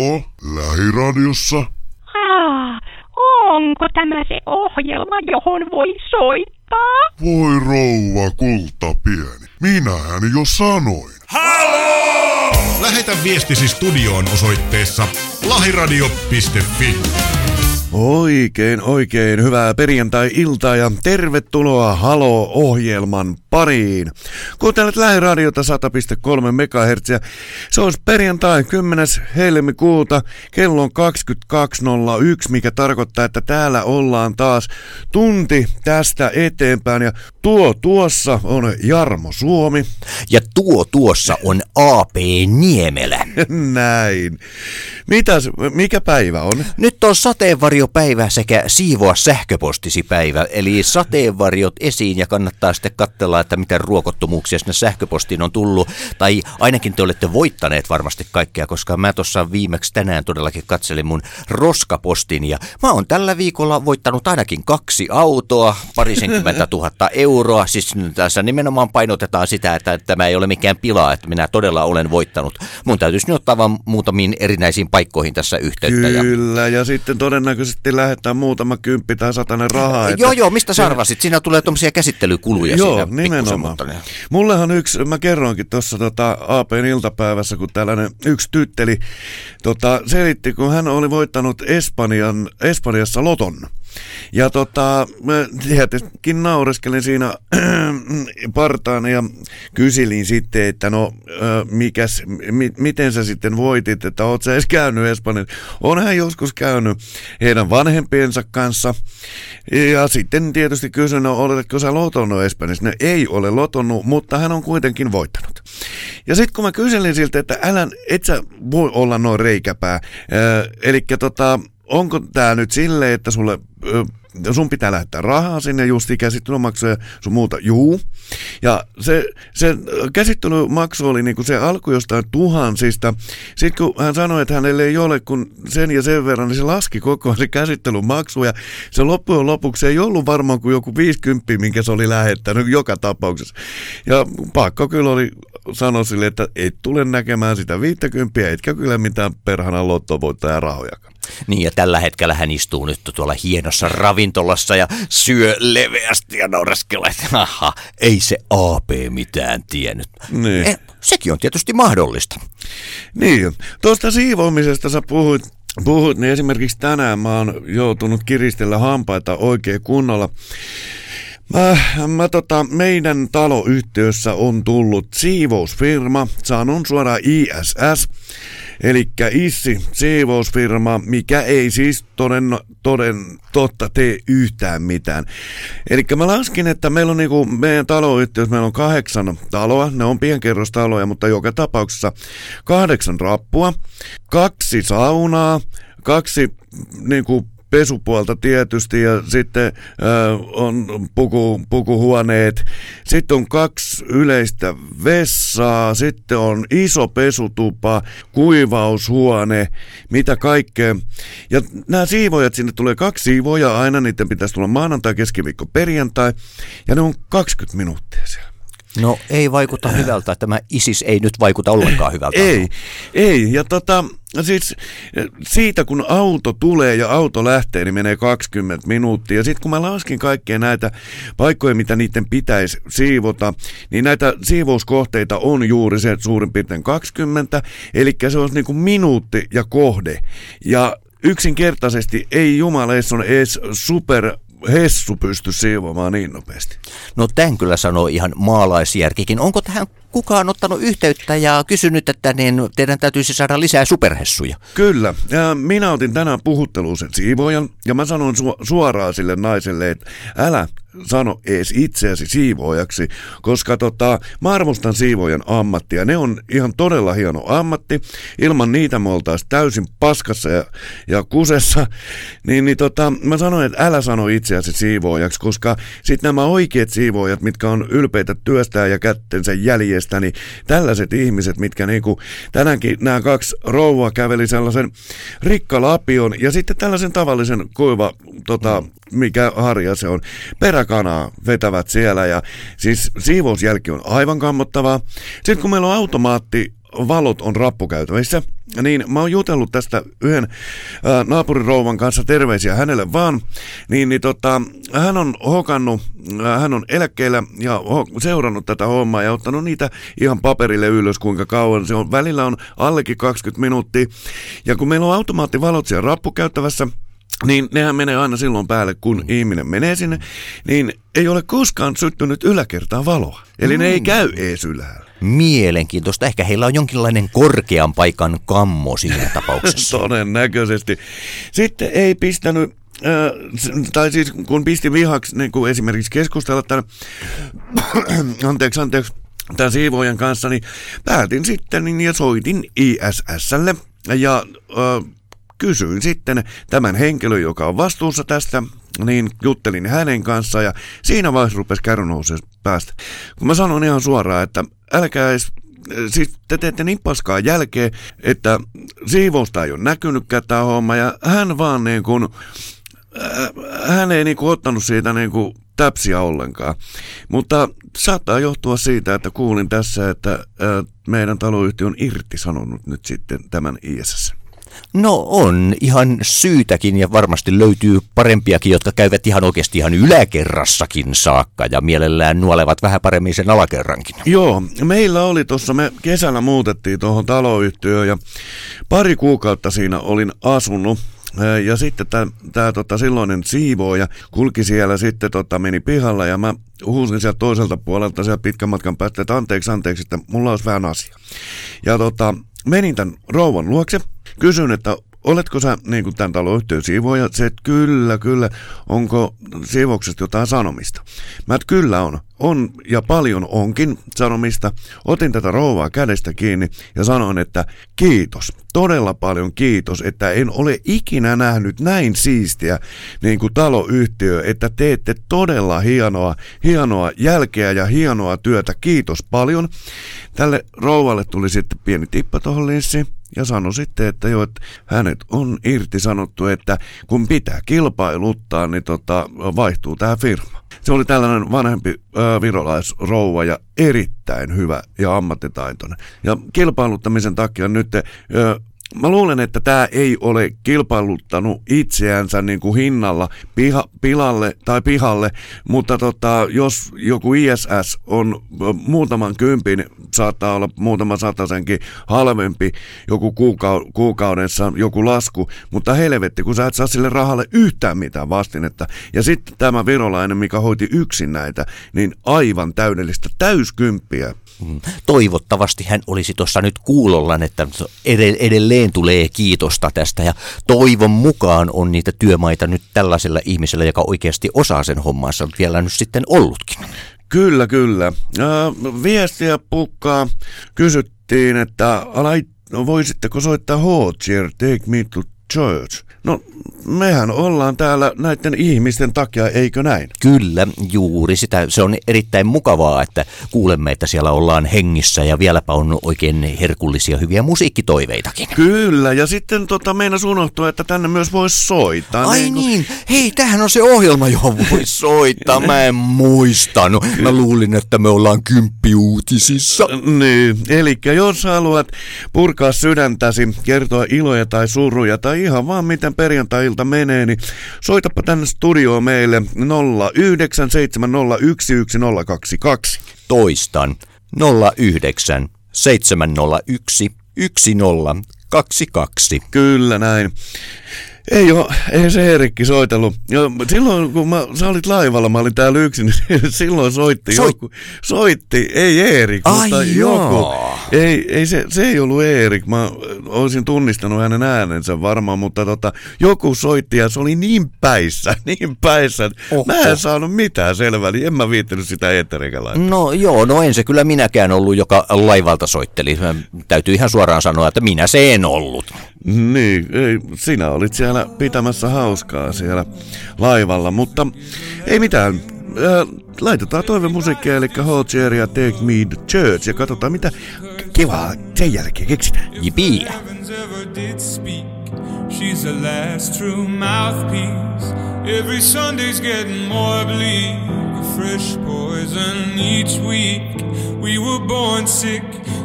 Haloo, lähiradiossa? Ah, onko tämä se ohjelma, johon voi soittaa? Voi rouva kulta pieni, minähän jo sanoin. Haloo! Lähetä viestisi studioon osoitteessa lahiradio.fi. Oikein, oikein hyvää perjantai-iltaa ja tervetuloa Halo-ohjelman pariin. Kuuntelet lähiradiota 100,3 MHz. Se on perjantai 10. helmikuuta, kello on 22.01, mikä tarkoittaa, että täällä ollaan taas tunti tästä eteenpäin. Ja tuo tuossa on Jarmo Suomi. Ja tuo tuossa on AP Niemelä. Näin. Mitäs, mikä päivä on? Nyt on sateenvarjopäivä sekä siivoa sähköpostisi päivä, eli sateenvarjot esiin ja kannattaa sitten katsella, että miten ruokottomuuksia sinne sähköpostiin on tullut. Tai ainakin te olette voittaneet varmasti kaikkea, koska mä tuossa viimeksi tänään todellakin katselin mun roskapostin ja mä oon tällä viikolla voittanut ainakin kaksi autoa, parisenkymmentä tuhatta euroa. Siis tässä nimenomaan painotetaan sitä, että tämä ei ole mikään pilaa, että minä todella olen voittanut. Mun täytyisi nyt ottaa vaan muutamiin erinäisiin paikkoihin tässä yhteyttä. Kyllä, ja sitten todennäköisesti lähettää muutama kymppi tai satanen rahaa. Että... Joo, joo, mistä sä arvasit? Siinä tulee tuommoisia käsittelykuluja Joo, siinä nimenomaan. ne- Mullehan yksi, mä kerroinkin tuossa tota APn iltapäivässä, kun tällainen yksi tytteli tota, selitti, kun hän oli voittanut Espanjan, Espanjassa loton. Ja tota, tietenkin naureskelin siinä partaan ja kyselin sitten, että no mikäs, mi, miten sä sitten voitit, että oot sä edes käynyt Espanjassa. On hän joskus käynyt heidän vanhempiensa kanssa. Ja sitten tietysti kysyin, no oletko sä lotonnut Espanjassa? No ei ole lotonnut, mutta hän on kuitenkin voittanut. Ja sitten kun mä kyselin siltä, että älä, et sä voi olla noin reikäpää. Eli tota, onko tämä nyt silleen, että sulle, sun pitää lähettää rahaa sinne just käsittelymaksuja sun muuta, juu. Ja se, se käsittelymaksu oli niinku se alku jostain tuhansista. Sitten kun hän sanoi, että hänelle ei ole kun sen ja sen verran, niin se laski koko ajan se käsittelymaksu. Ja se loppujen lopuksi ei ollut varmaan kuin joku 50, minkä se oli lähettänyt joka tapauksessa. Ja pakko kyllä oli sanoi sille, että et tule näkemään sitä 50, etkä kyllä mitään perhana lottovoittaja rahojakaan. Niin ja tällä hetkellä hän istuu nyt tuolla hienossa ravintolassa ja syö leveästi ja naureskelee, että aha, ei se AP mitään tiennyt. Niin. Eh, sekin on tietysti mahdollista. Niin, tuosta siivoamisesta sä puhuit, puhuit, niin esimerkiksi tänään mä oon joutunut kiristellä hampaita oikein kunnolla. Mä, mä tota, meidän taloyhtiössä on tullut siivousfirma, sanon suoraan ISS, eli Issi siivousfirma, mikä ei siis toden, toden totta tee yhtään mitään. Eli mä laskin, että meillä on niinku, meidän taloyhtiössä meillä on kahdeksan taloa, ne on pienkerrostaloja, mutta joka tapauksessa kahdeksan rappua, kaksi saunaa, kaksi niinku, pesupuolta tietysti ja sitten äh, on puku, pukuhuoneet. Sitten on kaksi yleistä vessaa, sitten on iso pesutupa, kuivaushuone, mitä kaikkea. Ja nämä siivojat, sinne tulee kaksi siivoja aina, niiden pitäisi tulla maanantai, keskiviikko, perjantai ja ne on 20 minuuttia. No ei vaikuta hyvältä, tämä ISIS ei nyt vaikuta ollenkaan hyvältä. Ei, ei. Ja tota, siis siitä kun auto tulee ja auto lähtee, niin menee 20 minuuttia. Ja sitten kun mä laskin kaikkea näitä paikkoja, mitä niiden pitäisi siivota, niin näitä siivouskohteita on juuri se suurin piirtein 20. Eli se on niin kuin minuutti ja kohde. Ja yksinkertaisesti ei jumaleissa on edes super hessu pysty siivoamaan niin nopeasti. No tämän kyllä sanoo ihan maalaisjärkikin. Onko tähän kukaan ottanut yhteyttä ja kysynyt, että niin teidän täytyisi saada lisää superhessuja? Kyllä. Ja minä otin tänään puhutteluun sen siivojan ja mä sanoin su- suoraan sille naiselle, että älä sano ees itseäsi siivoojaksi, koska tota, mä arvostan siivojan ammattia. Ne on ihan todella hieno ammatti. Ilman niitä me oltaisiin täysin paskassa ja, ja kusessa. Niin, niin tota, mä sanoin, että älä sano itseäsi siivoojaksi, koska sitten nämä oikeat siivoojat, mitkä on ylpeitä työstää ja kättensä jäljestä, niin tällaiset ihmiset, mitkä niinku, tänäänkin nämä kaksi rouvaa käveli sellaisen rikkalapion ja sitten tällaisen tavallisen kuiva, tota, mikä harja se on, peräkanaa vetävät siellä ja siis siivousjälki on aivan kammottavaa. Sitten kun meillä on automaatti valot on rappukäytävissä, niin mä oon jutellut tästä yhden ää, naapurirouvan kanssa terveisiä hänelle vaan, niin, niin tota, hän on hokannut, hän on eläkkeellä ja seurannut tätä hommaa ja ottanut niitä ihan paperille ylös kuinka kauan se on. Välillä on allekin 20 minuuttia ja kun meillä on automaattivalot siellä rappukäyttävässä, niin nehän menee aina silloin päälle, kun mm. ihminen menee sinne, niin ei ole koskaan syttynyt yläkertaan valoa. Eli mm. ne ei käy ees ylhäällä. Mielenkiintoista. Ehkä heillä on jonkinlainen korkean paikan kammo siinä tapauksessa. Todennäköisesti. Sitten ei pistänyt Äh, tai siis kun pisti vihaksi niin kuin esimerkiksi keskustella tämän, anteeksi, anteeksi, tämän siivoojan kanssa, niin päätin sitten niin, ja soitin ISSlle ja äh, kysyin sitten tämän henkilön, joka on vastuussa tästä, niin juttelin hänen kanssaan ja siinä vaiheessa rupesi kärry päästä. Kun mä sanon ihan suoraan, että älkää edes siis te teette niin paskaa jälkeen, että siivousta ei ole näkynytkään tämä homma ja hän vaan niin kuin, hän ei niin kuin ottanut siitä niin kuin täpsiä ollenkaan. Mutta saattaa johtua siitä, että kuulin tässä, että meidän taloyhtiö on irtisanonut nyt sitten tämän ISS. No on ihan syytäkin ja varmasti löytyy parempiakin, jotka käyvät ihan oikeasti ihan yläkerrassakin saakka ja mielellään nuolevat vähän paremmin sen alakerrankin. Joo, meillä oli tuossa, me kesällä muutettiin tuohon taloyhtiöön ja pari kuukautta siinä olin asunut ja sitten tämä tota, silloinen siivooja kulki siellä, sitten tota, meni pihalla ja mä huusin sieltä toiselta puolelta siellä pitkän matkan päästä, että anteeksi, anteeksi, että mulla olisi vähän asia. Ja tota, menin tämän rouvan luokse, kysyin, että oletko sä niin kuin tämän taloyhtiön siivoja? Se, että kyllä, kyllä. Onko siivouksesta jotain sanomista? Mä, että kyllä on. On ja paljon onkin sanomista. Otin tätä rouvaa kädestä kiinni ja sanoin, että kiitos. Todella paljon kiitos, että en ole ikinä nähnyt näin siistiä niin kuin taloyhtiö, että teette todella hienoa, hienoa jälkeä ja hienoa työtä. Kiitos paljon. Tälle rouvalle tuli sitten pieni tippa tuohon linssiin ja sanoi sitten, että jo, että hänet on irti sanottu, että kun pitää kilpailuttaa, niin tota, vaihtuu tämä firma. Se oli tällainen vanhempi ö, virolaisrouva ja erittäin hyvä ja ammattitaitoinen. Ja kilpailuttamisen takia nyt ö, Mä luulen, että tämä ei ole kilpailuttanut itseänsä niin kuin hinnalla piha, pilalle tai pihalle, mutta tota, jos joku ISS on muutaman kympin, saattaa olla muutama satasenkin halvempi joku kuukau- kuukaudessa joku lasku, mutta helvetti, kun sä et saa sille rahalle yhtään mitään vastinetta. Ja sitten tämä virolainen, mikä hoiti yksin näitä, niin aivan täydellistä täyskymppiä. Mm. Toivottavasti hän olisi tuossa nyt kuulollaan, että edelleen tulee kiitosta tästä ja toivon mukaan on niitä työmaita nyt tällaisella ihmisellä, joka oikeasti osaa sen hommansa vielä nyt sitten ollutkin. Kyllä, kyllä. Äh, viestiä pukkaa. Kysyttiin, että no voisitteko soittaa Hotsier, Take Me to Church. No, mehän ollaan täällä näiden ihmisten takia, eikö näin? Kyllä, juuri sitä. Se on erittäin mukavaa, että kuulemme, että siellä ollaan hengissä ja vieläpä on oikein herkullisia hyviä musiikkitoiveitakin. Kyllä, ja sitten tota, meinas unohtua, että tänne myös voisi soittaa. Ai niin, kun... niin, hei, tähän on se ohjelma, johon voi soittaa. Mä en muistanut. Mä luulin, että me ollaan kymppiuutisissa. Niin, eli jos haluat purkaa sydäntäsi, kertoa iloja tai suruja tai ihan vaan miten perjantai-ilta menee, niin soitapa tänne studioon meille 0970111022. Toistan 09 701 1022. Kyllä näin. Ei oo, ei se Eerikki soitellut. Jo, silloin kun mä, sä olit laivalla, mä olin täällä yksin, niin silloin soitti Soit... joku. Soitti, ei Eerik, Ai mutta joo. joku. Ei, ei se, se ei ollut Eerik, mä olisin tunnistanut hänen äänensä varmaan, mutta tota, joku soitti ja se oli niin päissä, niin päissä. Oho. Mä en saanut mitään selvää, niin en mä viittänyt sitä eetterikä No joo, no en se kyllä minäkään ollut, joka laivalta soitteli. Täytyy ihan suoraan sanoa, että minä se en ollut. Niin, ei, sinä olit siellä pitämässä hauskaa siellä laivalla, mutta ei mitään. Äh, laitetaan toivemusiikkia, eli Hot ja Take Me to Church, ja katsotaan mitä kivaa sen jälkeen keksitään. Jipii! She's the last true mouthpiece. Every Sunday's getting more bleak. A fresh poison each week. We were born sick.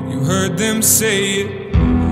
You heard them say it.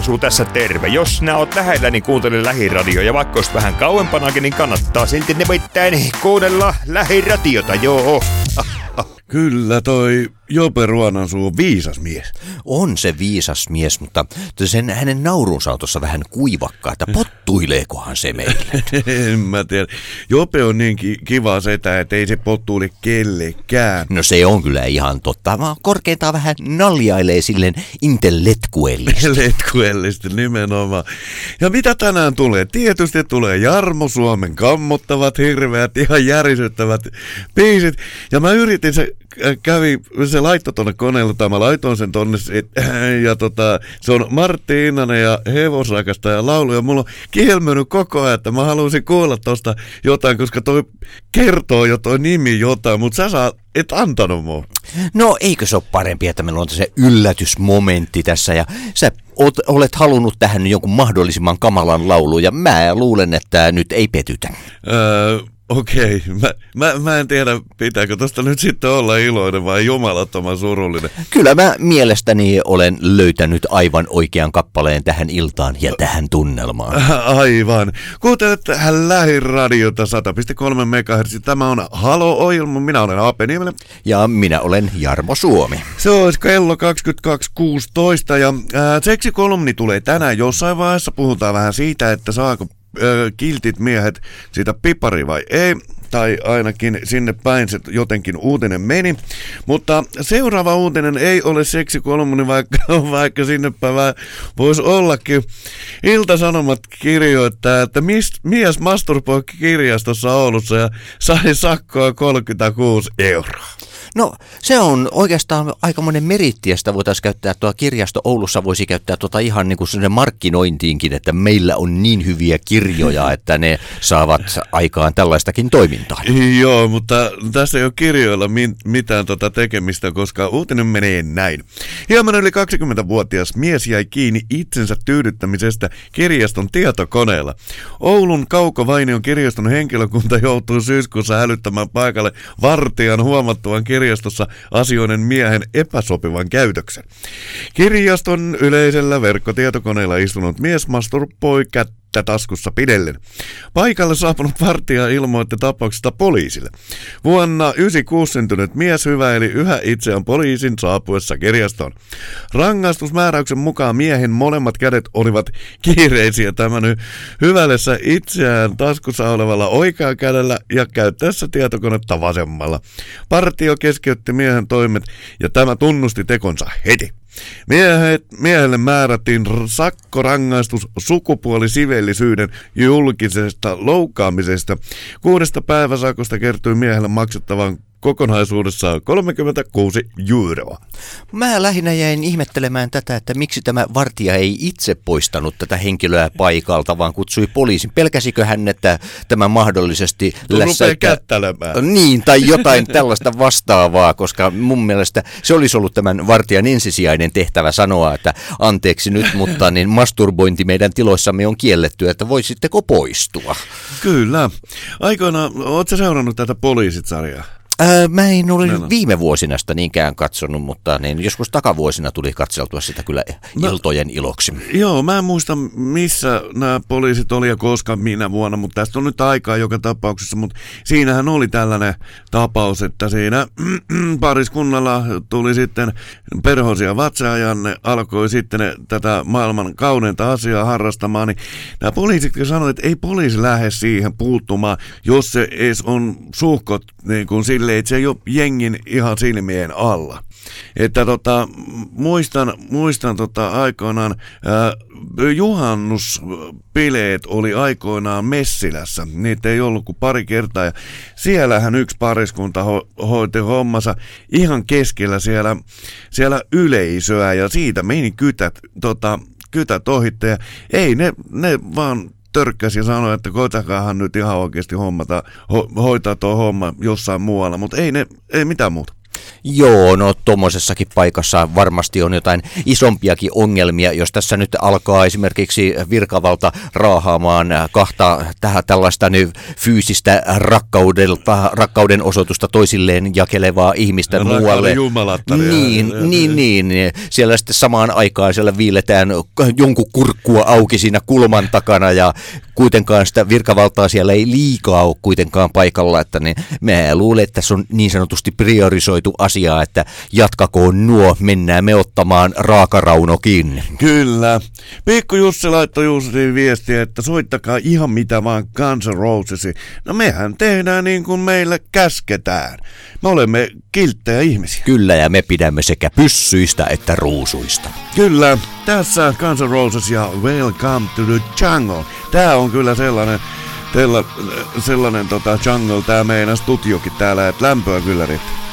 Ruonansuu tässä terve. Jos nää oot lähellä, niin kuuntele lähiradio. Ja vaikka ois vähän kauempanakin, niin kannattaa silti nimittäin kuunnella lähiradiota, joo. Kyllä toi Jope Ruonansuu on viisas mies. On se viisas mies, mutta sen hänen naurunsa on tuossa vähän kuivakkaa, että pottuileekohan se meille? en mä tiedä. Jope on niin ki- kiva setä, että ei se pottuile kellekään. No se on kyllä ihan totta, vaan korkeintaan vähän naljailee silleen intelletkuellisesti. Letkuellisesti nimenomaan. Ja mitä tänään tulee? Tietysti tulee Jarmo Suomen kammottavat, hirveät, ihan järisyttävät biisit. Ja mä yritin, se äh, kävi, se laittoi tonne koneelle, tai mä laitoin sen tonne, sit, ja tota, se on Martti Innanen ja hevosrakasta ja laulu, ja mulla on kielmönyt koko ajan, että mä haluaisin kuulla tosta jotain, koska toi kertoo jo toi nimi jotain, mutta sä saa, et antanut mua. No eikö se ole parempi, että meillä on se yllätysmomentti tässä ja sä oot, olet halunnut tähän jonkun mahdollisimman kamalan laulu ja mä luulen, että nyt ei petytä. Öö, Okei, mä, mä, mä en tiedä, pitääkö tosta nyt sitten olla iloinen vai jumalattoman surullinen. Kyllä mä mielestäni olen löytänyt aivan oikean kappaleen tähän iltaan ja tähän tunnelmaan. Aivan. Kuuntelet lähiradiota 100,3 MHz. Tämä on Halo-ohjelma. Minä olen Aape Niemelä. Ja minä olen Jarmo Suomi. Se olisi kello 22.16 ja ää, seksikolumni tulee tänään jossain vaiheessa. Puhutaan vähän siitä, että saako kiltit miehet sitä pipari vai ei tai ainakin sinne päin se jotenkin uutinen meni. Mutta seuraava uutinen ei ole seksikolumni, vaikka, vaikka sinne päin voisi ollakin. Ilta-Sanomat kirjoittaa, että mis, mies masturboi kirjastossa Oulussa ja sai sakkoa 36 euroa. No se on oikeastaan aikamoinen meritti, ja sitä voitaisiin käyttää tuo kirjasto Oulussa voisi käyttää tuota ihan niin kuin markkinointiinkin, että meillä on niin hyviä kirjoja, että ne saavat aikaan tällaistakin toimintaa. Joo, mutta tässä ei ole kirjoilla mi- mitään tota tekemistä, koska uutinen menee näin. Hieman yli 20-vuotias mies jäi kiinni itsensä tyydyttämisestä kirjaston tietokoneella. Oulun Kauko-Vainion kirjaston henkilökunta joutui syyskuussa hälyttämään paikalle vartijan huomattuvan kirjastossa asioinen miehen epäsopivan käytöksen. Kirjaston yleisellä verkkotietokoneella istunut mies masturboi kättä taskussa pidellen. Paikalle saapunut vartija ilmoitti tapauksesta poliisille. Vuonna 1996 syntynyt mies hyväili yhä itseään poliisin saapuessa kirjastoon. Rangaistusmääräyksen mukaan miehen molemmat kädet olivat kiireisiä tämän hy- hyväillessä itseään taskussa olevalla oikealla kädellä ja käyttäessä tietokonetta vasemmalla. Partio keskeytti miehen toimet ja tämä tunnusti tekonsa heti. Miehet, miehelle määrättiin sakkorangaistus sukupuolisivellisyyden julkisesta loukkaamisesta. Kuudesta päiväsakosta kertyi miehelle maksettavan kokonaisuudessaan 36 euroa. Mä lähinnä jäin ihmettelemään tätä, että miksi tämä vartija ei itse poistanut tätä henkilöä paikalta, vaan kutsui poliisin. Pelkäsikö hän, että tämä mahdollisesti kättelemään. Niin, tai jotain tällaista vastaavaa, koska mun mielestä se olisi ollut tämän vartijan ensisijainen tehtävä sanoa, että anteeksi nyt, mutta niin masturbointi meidän tiloissamme on kielletty, että voisitteko poistua? Kyllä. Aikoinaan, ootko seurannut tätä poliisit-sarjaa? Ää, mä en ole no. viime vuosina sitä niinkään katsonut, mutta niin joskus takavuosina tuli katseltua sitä kyllä No. iltojen iloksi. Joo, mä en muista missä nämä poliisit oli ja koska minä vuonna, mutta tästä on nyt aikaa joka tapauksessa, mutta siinähän oli tällainen tapaus, että siinä pariskunnalla tuli sitten perhosia vatsaa ja ne alkoi sitten ne, tätä maailman kauneinta asiaa harrastamaan, niin nämä poliisit sanoivat, että ei poliisi lähde siihen puuttumaan, jos se edes on suhkot niin kuin silleen, se ei ole jengin ihan silmien alla. Että tota, muistan, muistan tota aikoinaan, ää, juhannusbileet oli aikoinaan Messilässä. Niitä ei ollut kuin pari kertaa ja siellähän yksi pariskunta ho- hoiti hommansa ihan keskellä siellä, siellä yleisöä ja siitä meni kytät, tota, kytät ohitte ja ei ne, ne vaan törkkäsi ja sanoi, että koitakaahan nyt ihan oikeasti hommata, ho- hoitaa tuo homma jossain muualla, mutta ei ne, ei mitään muuta. Joo, no tuommoisessakin paikassa varmasti on jotain isompiakin ongelmia, jos tässä nyt alkaa esimerkiksi virkavalta raahaamaan kahta tähän tällaista nyt fyysistä rakkaudelta, rakkauden osoitusta toisilleen jakelevaa ihmistä Rakkauden muualle. jumalattaria. Niin, niin, niin. Siellä sitten samaan aikaan siellä viiletään jonkun kurkkua auki siinä kulman takana ja kuitenkaan sitä virkavaltaa siellä ei liikaa ole kuitenkaan paikalla, että niin mä luulen, että tässä on niin sanotusti priorisoitu asiaa, että jatkakoon nuo, mennään me ottamaan raakarauno kiinni. Kyllä. Pikku Jussi laittoi Jussiin viestiä, että soittakaa ihan mitä vaan Guns Rosesi. No mehän tehdään niin kuin meille käsketään. Me olemme kilttejä ihmisiä. Kyllä, ja me pidämme sekä pyssyistä että ruusuista. Kyllä, tässä Guns Roses ja Welcome to the Jungle. Tää on kyllä sellainen, tella, sellainen tota jungle, tää meidän studiokin täällä, että lämpöä kyllä riittää.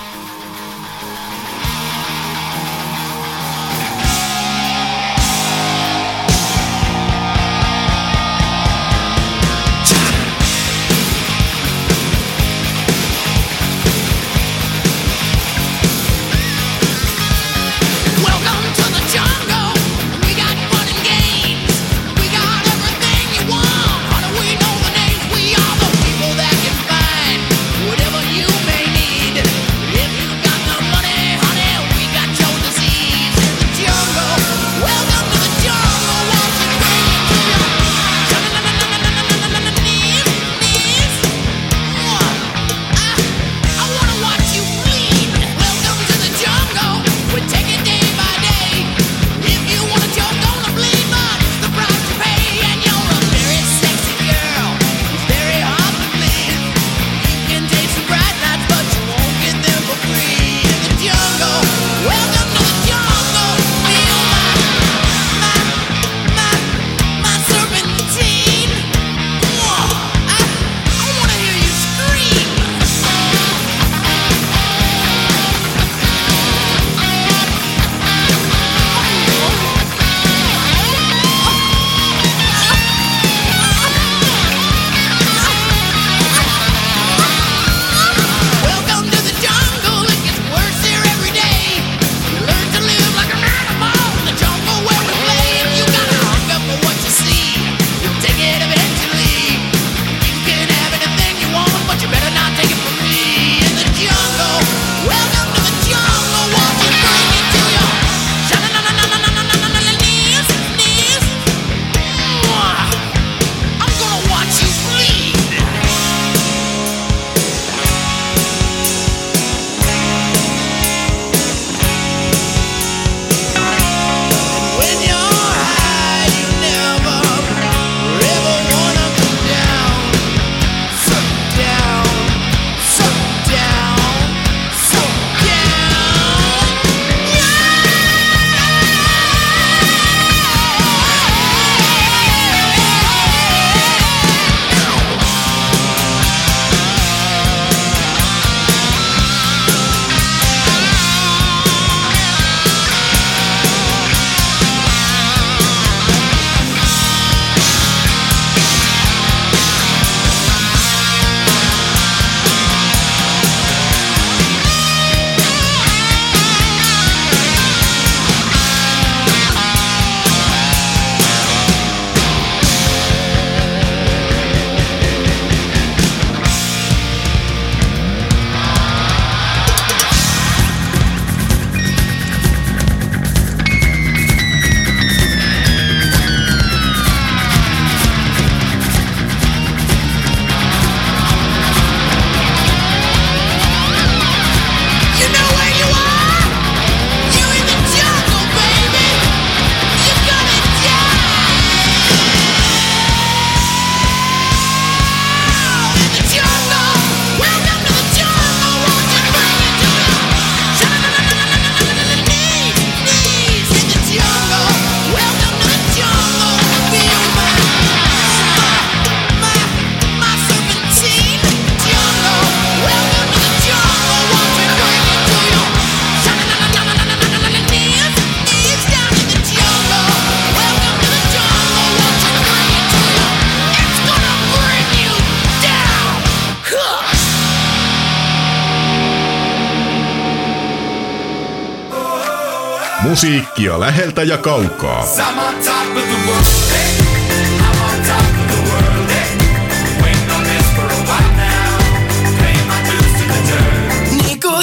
Dues to the dirt. Niinku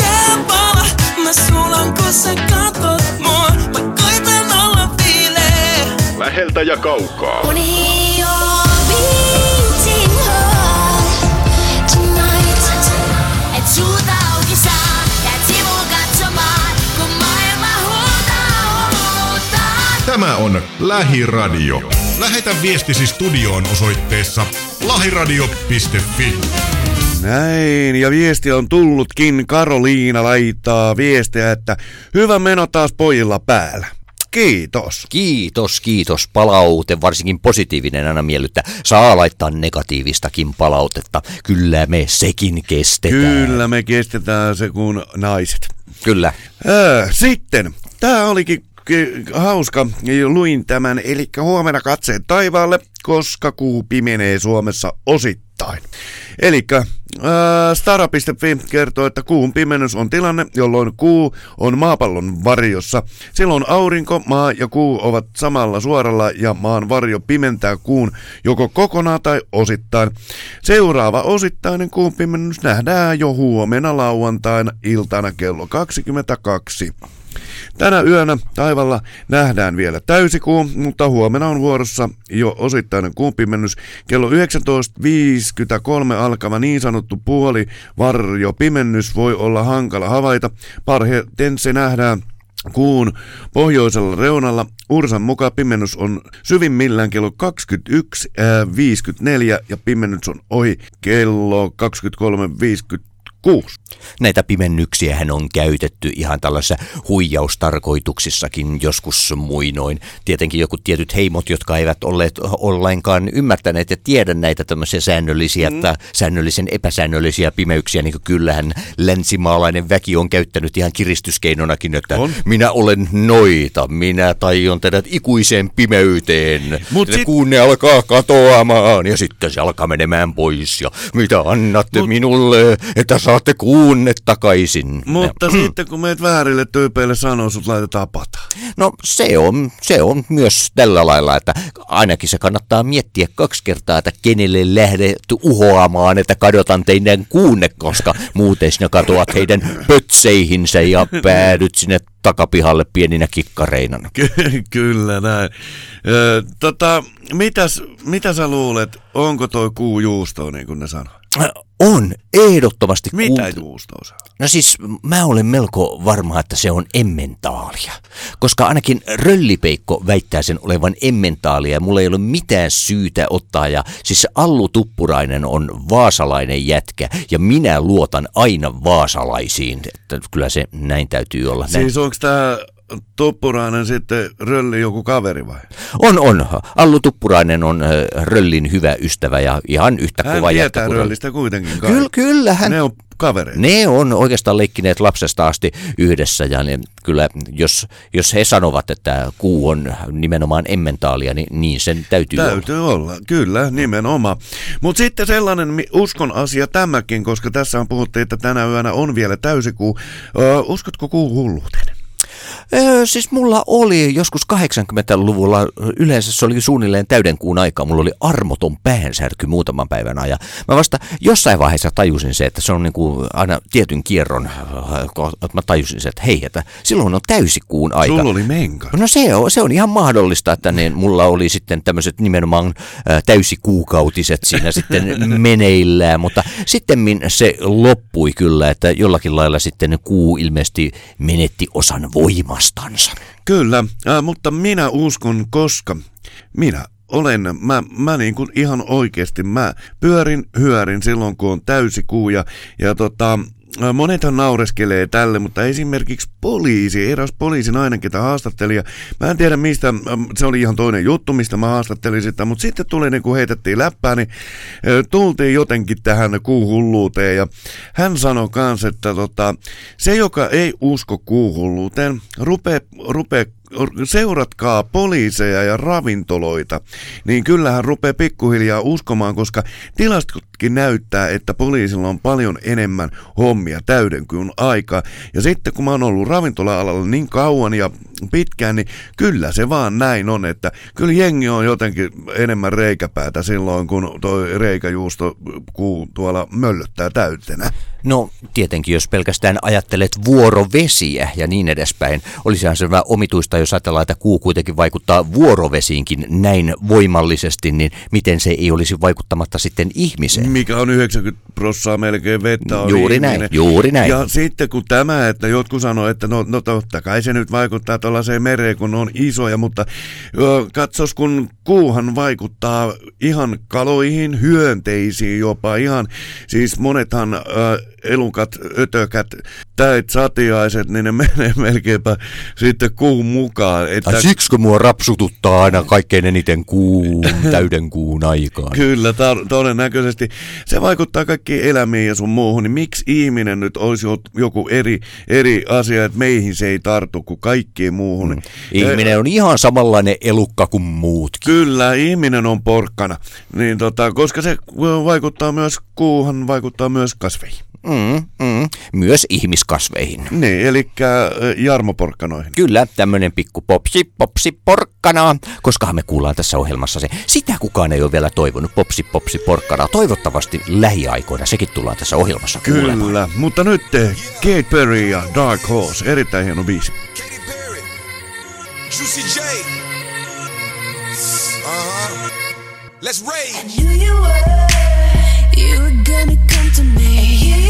jääpala, mä sulan kun sä katot mua. Mä koitan olla viileä. Läheltä ja kaukaa. Lähiradio. Lähetä viestisi studioon osoitteessa lahiradio.fi. Näin, ja viesti on tullutkin. Karoliina laittaa viestiä, että hyvä meno taas pojilla päällä. Kiitos. Kiitos, kiitos. Palaute, varsinkin positiivinen aina miellyttää. Saa laittaa negatiivistakin palautetta. Kyllä me sekin kestetään. Kyllä me kestetään se kuin naiset. Kyllä. Öö, sitten, tämä olikin ki- hauska, luin tämän, eli huomenna katseet taivaalle, koska kuu pimenee Suomessa osittain. Eli Stara.fi kertoo, että kuun pimennys on tilanne, jolloin kuu on maapallon varjossa. Silloin aurinko, maa ja kuu ovat samalla suoralla ja maan varjo pimentää kuun joko kokonaan tai osittain. Seuraava osittainen kuun pimennys nähdään jo huomenna lauantaina iltana kello 22. Tänä yönä taivalla nähdään vielä täysikuu, mutta huomenna on vuorossa jo osittainen kuunpimennys. Kello 19.53 alkava niin sanottu puoli varjo pimennys voi olla hankala havaita. Parhaiten se nähdään Kuun pohjoisella reunalla Ursan mukaan pimennys on syvimmillään kello 21.54 ja pimennys on ohi kello 23.56. Näitä pimennyksiä hän on käytetty ihan tällaisissa huijaustarkoituksissakin joskus muinoin. Tietenkin joku tietyt heimot, jotka eivät olleet ollenkaan ymmärtäneet ja tiedä näitä tämmöisiä säännöllisiä mm. tai säännöllisen epäsäännöllisiä pimeyksiä, niin kuin kyllähän länsimaalainen väki on käyttänyt ihan kiristyskenonakin, että On. minä olen noita, minä taion teidät ikuiseen pimeyteen. Mut sit- kun ne alkaa katoamaan ja sitten se alkaa menemään pois ja mitä annatte Mut- minulle, että saatte kuunne takaisin. Mutta sitten kun meet väärille tyypeille sanoo, sut laitetaan pata. No se on, se on myös tällä lailla, että ainakin se kannattaa miettiä kaksi kertaa, että kenelle lähdet uhoamaan, että kadotan teidän kuunne, koska muuten sinä katoat heidän pötseihinsä ja päädyt sinne takapihalle pieninä kikkareina. Ky- kyllä näin. Ö, tota, mitäs, mitä sä luulet, onko toi kuu juustoa niin kuin ne sanoo? On ehdottomasti Mitä se on? No siis mä olen melko varma, että se on emmentaalia. Koska ainakin Röllipeikko väittää sen olevan emmentaalia ja mulla ei ole mitään syytä ottaa. Ja siis se Allu Tuppurainen on vaasalainen jätkä ja minä luotan aina vaasalaisiin. Että kyllä se näin täytyy olla. Näin. Siis onko tää Tuppurainen sitten Rölli joku kaveri vai? On, on. Allu Tuppurainen on äh, Röllin hyvä ystävä ja ihan yhtä Hän kova jätkä kuin Röllistä kuitenkin kai. Kyllä, kyllä hän Ne on kavereita. Ne on oikeastaan leikkineet lapsesta asti yhdessä ja ne, kyllä jos, jos he sanovat, että kuu on nimenomaan emmentaalia, niin niin sen täytyy, olla. Täytyy olla, kyllä, nimenomaan. Mutta sitten sellainen uskon asia tämäkin, koska tässä on puhuttu, että tänä yönä on vielä täysikuu. Ö, uskotko kuu hulluuteen? Öö, siis mulla oli joskus 80-luvulla, yleensä se oli suunnilleen täydenkuun aikaa, mulla oli armoton päänsärky muutaman päivän ajan. Mä vasta jossain vaiheessa tajusin se, että se on niinku aina tietyn kierron, että mä tajusin se, että hei, että silloin on täysikuun aika. Sulla oli menka. No se on, se on ihan mahdollista, että ne, mulla oli sitten tämmöiset nimenomaan täysikuukautiset siinä sitten meneillään, mutta sitten se loppui kyllä, että jollakin lailla sitten kuu ilmeisesti menetti osan voimastansa. Kyllä, äh, mutta minä uskon, koska minä olen, mä, mä niin kuin ihan oikeasti, mä pyörin, hyörin silloin, kun on täysikuu ja, ja tota, monethan naureskelee tälle, mutta esimerkiksi poliisi, eräs poliisinainen, ketä haastattelin, ja mä en tiedä mistä, ähm, se oli ihan toinen juttu, mistä mä haastattelin sitä, mutta sitten tuli niin kuin heitettiin läppää, niin äh, tultiin jotenkin tähän kuuhulluuteen, ja hän sanoi kans, että tota, se, joka ei usko kuuhulluuteen, rupee, rupee seuratkaa poliiseja ja ravintoloita, niin kyllähän rupeaa pikkuhiljaa uskomaan, koska tilastotkin näyttää, että poliisilla on paljon enemmän hommia täyden kuin aikaa. Ja sitten kun mä oon ollut ravintola-alalla niin kauan ja pitkään, niin kyllä se vaan näin on, että kyllä jengi on jotenkin enemmän reikäpäätä silloin, kun toi reikäjuusto kuu tuolla möllöttää täytenä. No tietenkin, jos pelkästään ajattelet vuorovesiä ja niin edespäin, olisihan se vähän omituista, jos ajatellaan, että kuu kuitenkin vaikuttaa vuorovesiinkin näin voimallisesti, niin miten se ei olisi vaikuttamatta sitten ihmiseen? Mikä on 90 prossaa melkein vettä on Juuri ihminen. näin, juuri näin. Ja sitten kun tämä, että jotkut sanoo, että no, no totta kai se nyt vaikuttaa tuollaiseen mereen, kun on isoja, mutta ö, katsos kun kuuhan vaikuttaa ihan kaloihin, hyönteisiin jopa ihan, siis monethan ö, elukat, ötökät, täit, satiaiset, niin ne menee melkeinpä sitten kuun mukaan. Että Tai siksi kun mua rapsututtaa aina kaikkein eniten kuun, täyden kuun aikaan. Kyllä, tar- todennäköisesti. Se vaikuttaa kaikkiin elämiin ja sun muuhun, niin miksi ihminen nyt olisi joku eri, eri asia, että meihin se ei tartu kuin kaikkiin muuhun. Mm. Ihminen on ihan samanlainen elukka kuin muutkin. Kyllä, ihminen on porkkana, niin tota, koska se vaikuttaa myös kuuhan, vaikuttaa myös kasveihin. Mm, mm. Myös ihmiskasveihin. Niin, eli jarmoporkkanoihin. Kyllä, tämmönen pikku popsi, popsi, porkkana, koskahan me kuullaan tässä ohjelmassa se. Sitä kukaan ei ole vielä toivonut, popsi, popsi, porkkana. Toivottavasti lähiaikoina sekin tullaan tässä ohjelmassa kuulemaan. Kyllä, mutta nyt Kate Perry ja Dark Horse, erittäin hieno biisi. Katy Perry, Juicy J. Uh huh. Let's rage. knew you were, you were gonna come to me.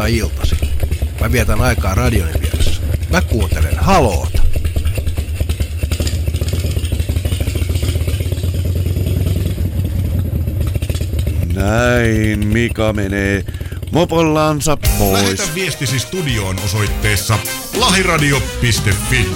perjantai-iltasi. Mä vietän aikaa radion vieressä. Mä kuuntelen haloota. Näin Mika menee mopollansa pois. Lähetä viestisi studioon osoitteessa lahiradio.fi.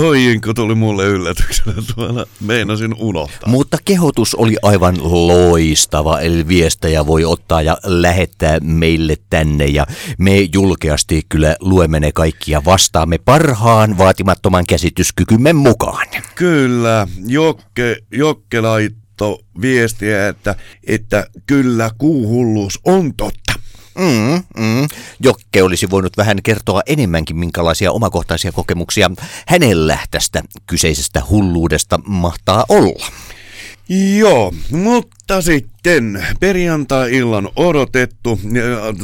Toinko tuli mulle yllätyksenä tuolla, meinasin unohtaa. Mutta kehotus oli aivan loistava, eli viestejä voi ottaa ja lähettää meille tänne ja me julkeasti kyllä luemme ne kaikki ja vastaamme parhaan vaatimattoman käsityskykymme mukaan. Kyllä, Jokke, Jokke laitto viestiä, että, että kyllä kuuhulluus on totta. Mm, mm. Jokke olisi voinut vähän kertoa enemmänkin, minkälaisia omakohtaisia kokemuksia hänellä tästä kyseisestä hulluudesta mahtaa olla. Joo, mutta sitten perjantai-illan odotettu.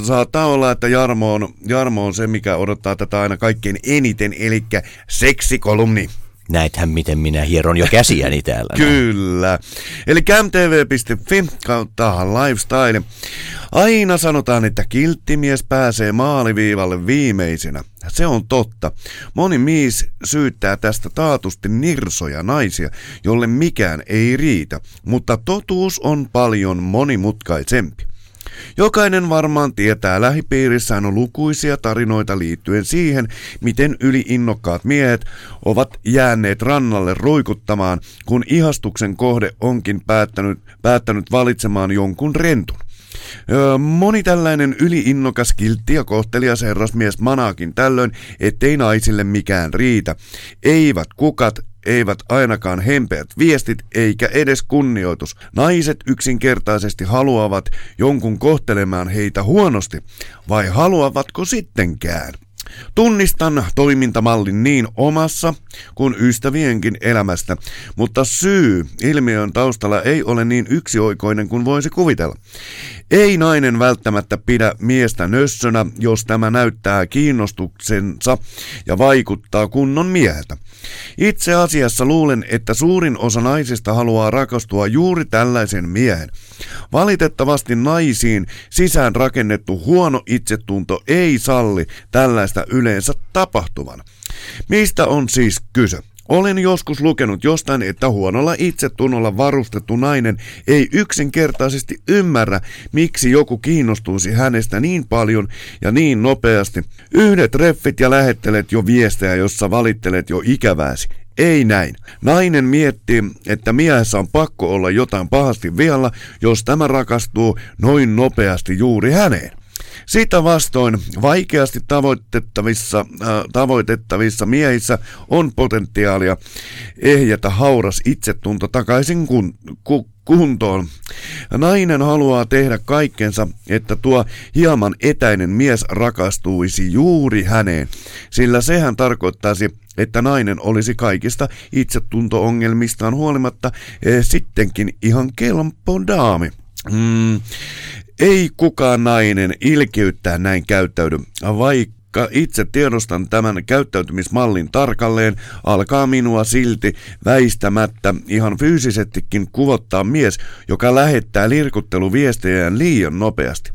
Saattaa olla, että Jarmo on, Jarmo on se, mikä odottaa tätä aina kaikkein eniten, eli seksikolumni. Näethän, miten minä hieron jo käsiäni täällä. Kyllä. Eli camtv.fi kautta lifestyle. Aina sanotaan, että kilttimies pääsee maaliviivalle viimeisenä. Se on totta. Moni mies syyttää tästä taatusti nirsoja naisia, jolle mikään ei riitä, mutta totuus on paljon monimutkaisempi. Jokainen varmaan tietää lähipiirissään on lukuisia tarinoita liittyen siihen, miten yliinnokkaat miehet ovat jääneet rannalle roikuttamaan, kun ihastuksen kohde onkin päättänyt, päättänyt valitsemaan jonkun rentun. Moni tällainen yliinnokas, kiltti ja kohtelias herrasmies manaakin tällöin, ettei naisille mikään riitä. Eivät kukat, eivät ainakaan hempeät viestit eikä edes kunnioitus. Naiset yksinkertaisesti haluavat jonkun kohtelemaan heitä huonosti, vai haluavatko sittenkään? Tunnistan toimintamallin niin omassa kuin ystävienkin elämästä, mutta syy ilmiön taustalla ei ole niin yksioikoinen kuin voisi kuvitella. Ei nainen välttämättä pidä miestä nössönä, jos tämä näyttää kiinnostuksensa ja vaikuttaa kunnon mieheltä. Itse asiassa luulen, että suurin osa naisista haluaa rakastua juuri tällaisen miehen. Valitettavasti naisiin sisään rakennettu huono itsetunto ei salli tällaista yleensä tapahtuvan. Mistä on siis kyse? Olen joskus lukenut jostain, että huonolla itsetunnolla varustettu nainen ei yksinkertaisesti ymmärrä, miksi joku kiinnostuisi hänestä niin paljon ja niin nopeasti. Yhdet reffit ja lähettelet jo viestejä, jossa valittelet jo ikävääsi. Ei näin. Nainen miettii, että miehessä on pakko olla jotain pahasti vialla, jos tämä rakastuu noin nopeasti juuri häneen. Sitä vastoin vaikeasti tavoitettavissa, äh, tavoitettavissa miehissä on potentiaalia ehjätä hauras itsetunto takaisin kun, ku, kuntoon. Nainen haluaa tehdä kaikkensa, että tuo hieman etäinen mies rakastuisi juuri häneen, sillä sehän tarkoittaisi, että nainen olisi kaikista itsetunto-ongelmistaan huolimatta eh, sittenkin ihan kelpo daami. Mm, ei kukaan nainen ilkeyttää näin käyttäydy, vaikka itse tiedostan tämän käyttäytymismallin tarkalleen, alkaa minua silti väistämättä ihan fyysisestikin kuvottaa mies, joka lähettää lirkutteluviestejään liian nopeasti.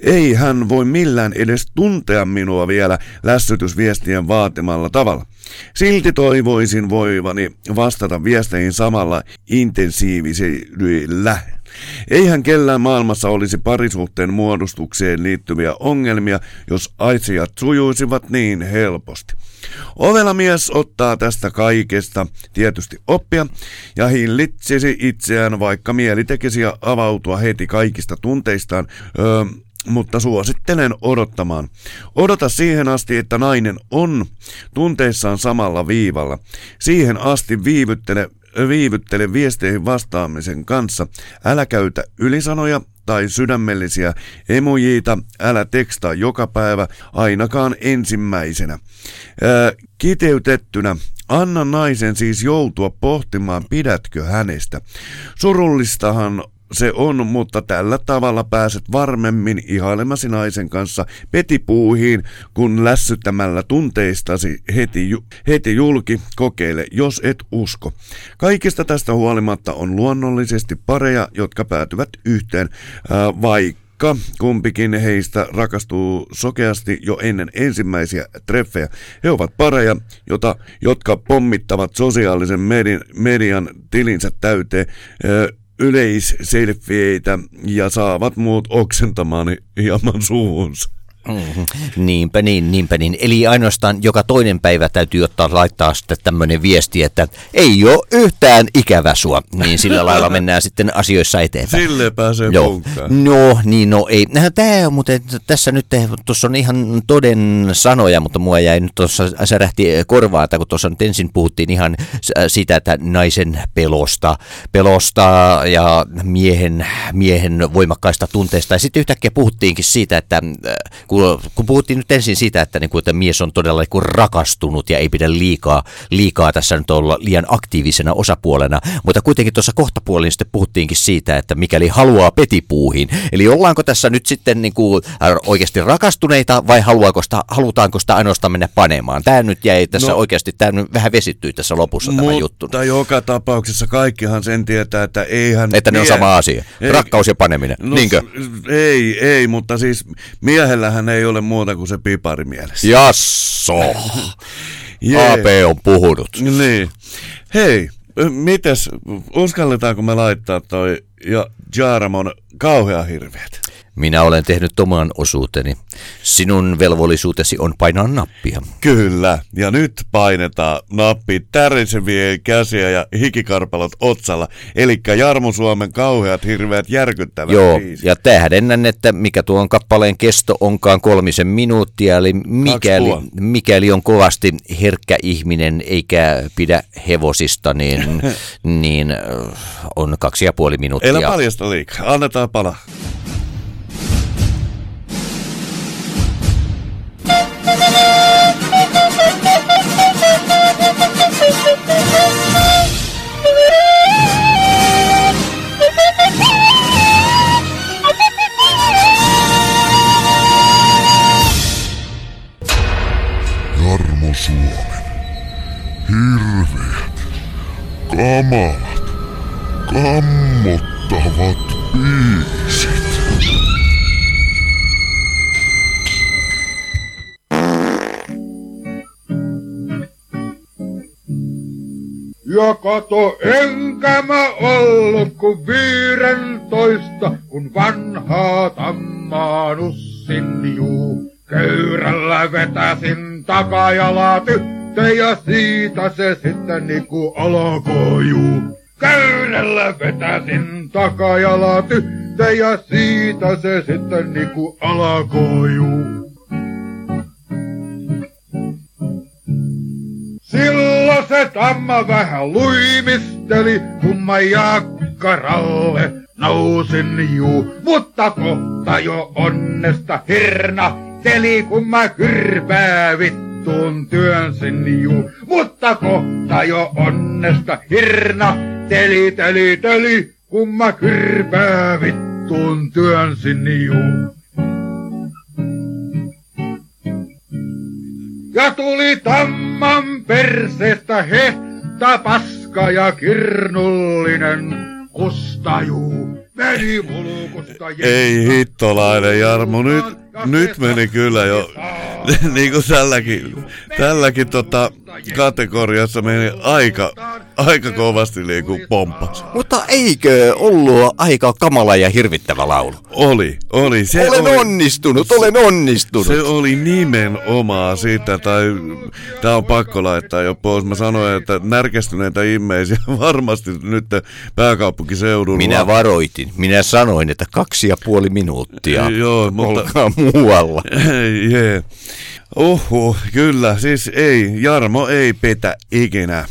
Ei hän voi millään edes tuntea minua vielä lässytysviestien vaatimalla tavalla. Silti toivoisin voivani vastata viesteihin samalla intensiivisellä Eihän kellään maailmassa olisi parisuhteen muodostukseen liittyviä ongelmia, jos asiat sujuisivat niin helposti. Ovela mies ottaa tästä kaikesta tietysti oppia ja hillitsisi itseään, vaikka mieli tekisi avautua heti kaikista tunteistaan, öö, mutta suosittelen odottamaan. Odota siihen asti, että nainen on tunteissaan samalla viivalla. Siihen asti viivyttele viivyttele viesteihin vastaamisen kanssa. Älä käytä ylisanoja tai sydämellisiä emojiita, älä tekstaa joka päivä, ainakaan ensimmäisenä. Ää, kiteytettynä, anna naisen siis joutua pohtimaan, pidätkö hänestä. Surullistahan se on, mutta tällä tavalla pääset varmemmin ihailemasi naisen kanssa petipuuhiin, kun lässyttämällä tunteistasi heti, heti julki kokeile, jos et usko. Kaikista tästä huolimatta on luonnollisesti pareja, jotka päätyvät yhteen, ää, vaikka kumpikin heistä rakastuu sokeasti jo ennen ensimmäisiä treffejä. He ovat pareja, jota, jotka pommittavat sosiaalisen median, median tilinsä täyteen yleisselfieitä ja saavat muut oksentamaan hieman suuhunsa. Mm-hmm. Niinpä niin, niinpä niin. Eli ainoastaan joka toinen päivä täytyy ottaa laittaa sitten tämmöinen viesti, että ei ole yhtään ikävä sua. Niin sillä lailla mennään sitten asioissa eteenpäin. Sille pääsee Joo. No, niin no ei. Tämä on muuten, tässä nyt, tuossa on ihan toden sanoja, mutta mua jäi nyt tuossa, särähti korvaa, että kun tuossa nyt ensin puhuttiin ihan s- siitä, että naisen pelosta, pelosta ja miehen, miehen voimakkaista tunteista. Ja sitten yhtäkkiä puhuttiinkin siitä, että äh, kun, kun puhuttiin nyt ensin siitä, että, niin kuin, että mies on todella niin kuin rakastunut ja ei pidä liikaa, liikaa tässä nyt olla liian aktiivisena osapuolena, mutta kuitenkin tuossa kohtapuolin sitten puhuttiinkin siitä, että mikäli haluaa petipuuhin. Eli ollaanko tässä nyt sitten niin kuin äh, oikeasti rakastuneita vai haluaako sitä, halutaanko sitä ainoastaan mennä panemaan? Tämä nyt jäi tässä No. oikeasti, tämä nyt vähän vesittyi tässä lopussa tämä juttu. Mutta joka tapauksessa kaikkihan sen tietää, että eihän... Että ne on sama asia. Ei- Rakkaus ja paneminen. No, Niinkö? Ei, ei, mutta siis miehellähän ei ole muuta kuin se pipari mielessä. Jasso. AP on puhunut. Niin. Hei, mites, uskalletaanko me laittaa toi ja Jaramon kauhea hirveät? Minä olen tehnyt oman osuuteni. Sinun velvollisuutesi on painaa nappia. Kyllä, ja nyt painetaan nappi tärisevien käsiä ja hikikarpalot otsalla. Eli Jarmo Suomen kauheat hirveät järkyttävät Joo, biisit. ja tähdennän, että mikä tuon kappaleen kesto onkaan kolmisen minuuttia, eli mikäli, mikäli on kovasti herkkä ihminen eikä pidä hevosista, niin, niin on kaksi ja puoli minuuttia. Älä paljasta liikaa, annetaan pala. Kamalat, kammottavat biisit. Ja kato, enkä mä ollut kuin viidentoista, kun vanhaa tammaa nussin juu. Köyrällä vetäsin takajala tyttö ja siitä se sitten niinku alkoi juu. Köyrällä vetäsin takajala tyttö ja siitä se sitten niinku alkoi juu. Silloin se tamma vähän luimisteli, kun mä jakkaralle nousin juu. Mutta kohta jo onnesta hirna teli, kun mä kyrpää vittuun työnsin juu. Mutta kohta jo onnesta hirna teli, teli, teli, kun mä kyrpää vittuun työnsin juu. Ja tuli tamman perseestä hehta paska ja kirnullinen kustaju. Meni mulkusta Ei hittolainen Jarmo, nyt, nyt meni kyllä jo, niin kuin tälläkin, tälläkin tota, kategoriassa meni aika, aika kovasti niin kuin pomppas. Mutta eikö ollut aika kamala ja hirvittävä laulu? Oli, oli. Se olen oli, onnistunut, olen onnistunut. Se oli nimenomaan sitä, tai tää on pakko laittaa jo pois. Mä sanoin, että närkästyneitä ihmisiä varmasti nyt pääkaupunkiseudulla. Minä varoitin. Minä sanoin, että kaksi ja puoli minuuttia. Joo, mutta... Olkaa muualla. Ei, jee. Oho, kyllä, siis ei, Jarmo ei petä ikinä.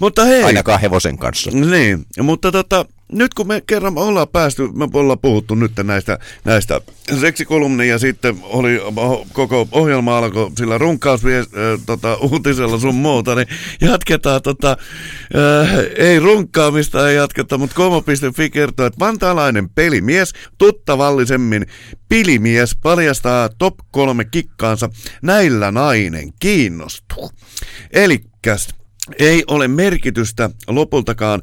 Mutta hei. Ainakaan hevosen kanssa. Niin, mutta tota, nyt kun me kerran ollaan päästy, me ollaan puhuttu nyt näistä, näistä seksikolumnia ja sitten oli koko ohjelma alkoi sillä runkkausvies, äh, tota, uutisella sun muuta, niin jatketaan tota, äh, ei runkkaamista ei jatketa, mutta komo.fi kertoo, että vantaalainen pelimies, tuttavallisemmin pilimies, paljastaa top kolme kikkaansa, näillä nainen kiinnostuu. Elikkäs ei ole merkitystä lopultakaan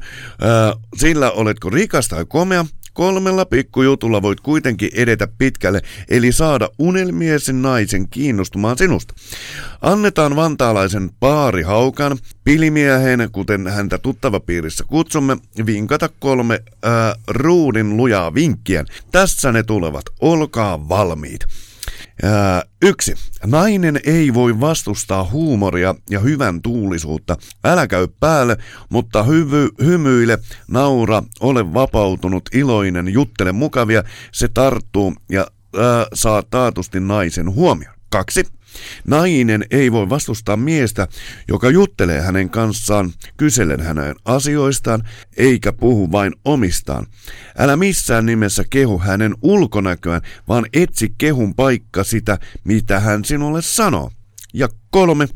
sillä, oletko rikas tai komea, Kolmella pikkujutulla voit kuitenkin edetä pitkälle, eli saada unelmiesi naisen kiinnostumaan sinusta. Annetaan vantaalaisen paari haukan, pilimiehen, kuten häntä tuttavapiirissä kutsumme, vinkata kolme ää, ruudin lujaa vinkkiä. Tässä ne tulevat, olkaa valmiit. Ää, yksi. Nainen ei voi vastustaa huumoria ja hyvän tuulisuutta. Älä käy päälle, mutta hyvy, hymyile, naura, ole vapautunut, iloinen, juttele mukavia. Se tarttuu ja ää, saa taatusti naisen huomioon. Kaksi. Nainen ei voi vastustaa miestä, joka juttelee hänen kanssaan, kysellen hänen asioistaan, eikä puhu vain omistaan. Älä missään nimessä kehu hänen ulkonäköään, vaan etsi kehun paikka sitä, mitä hän sinulle sanoo. Ja kolme.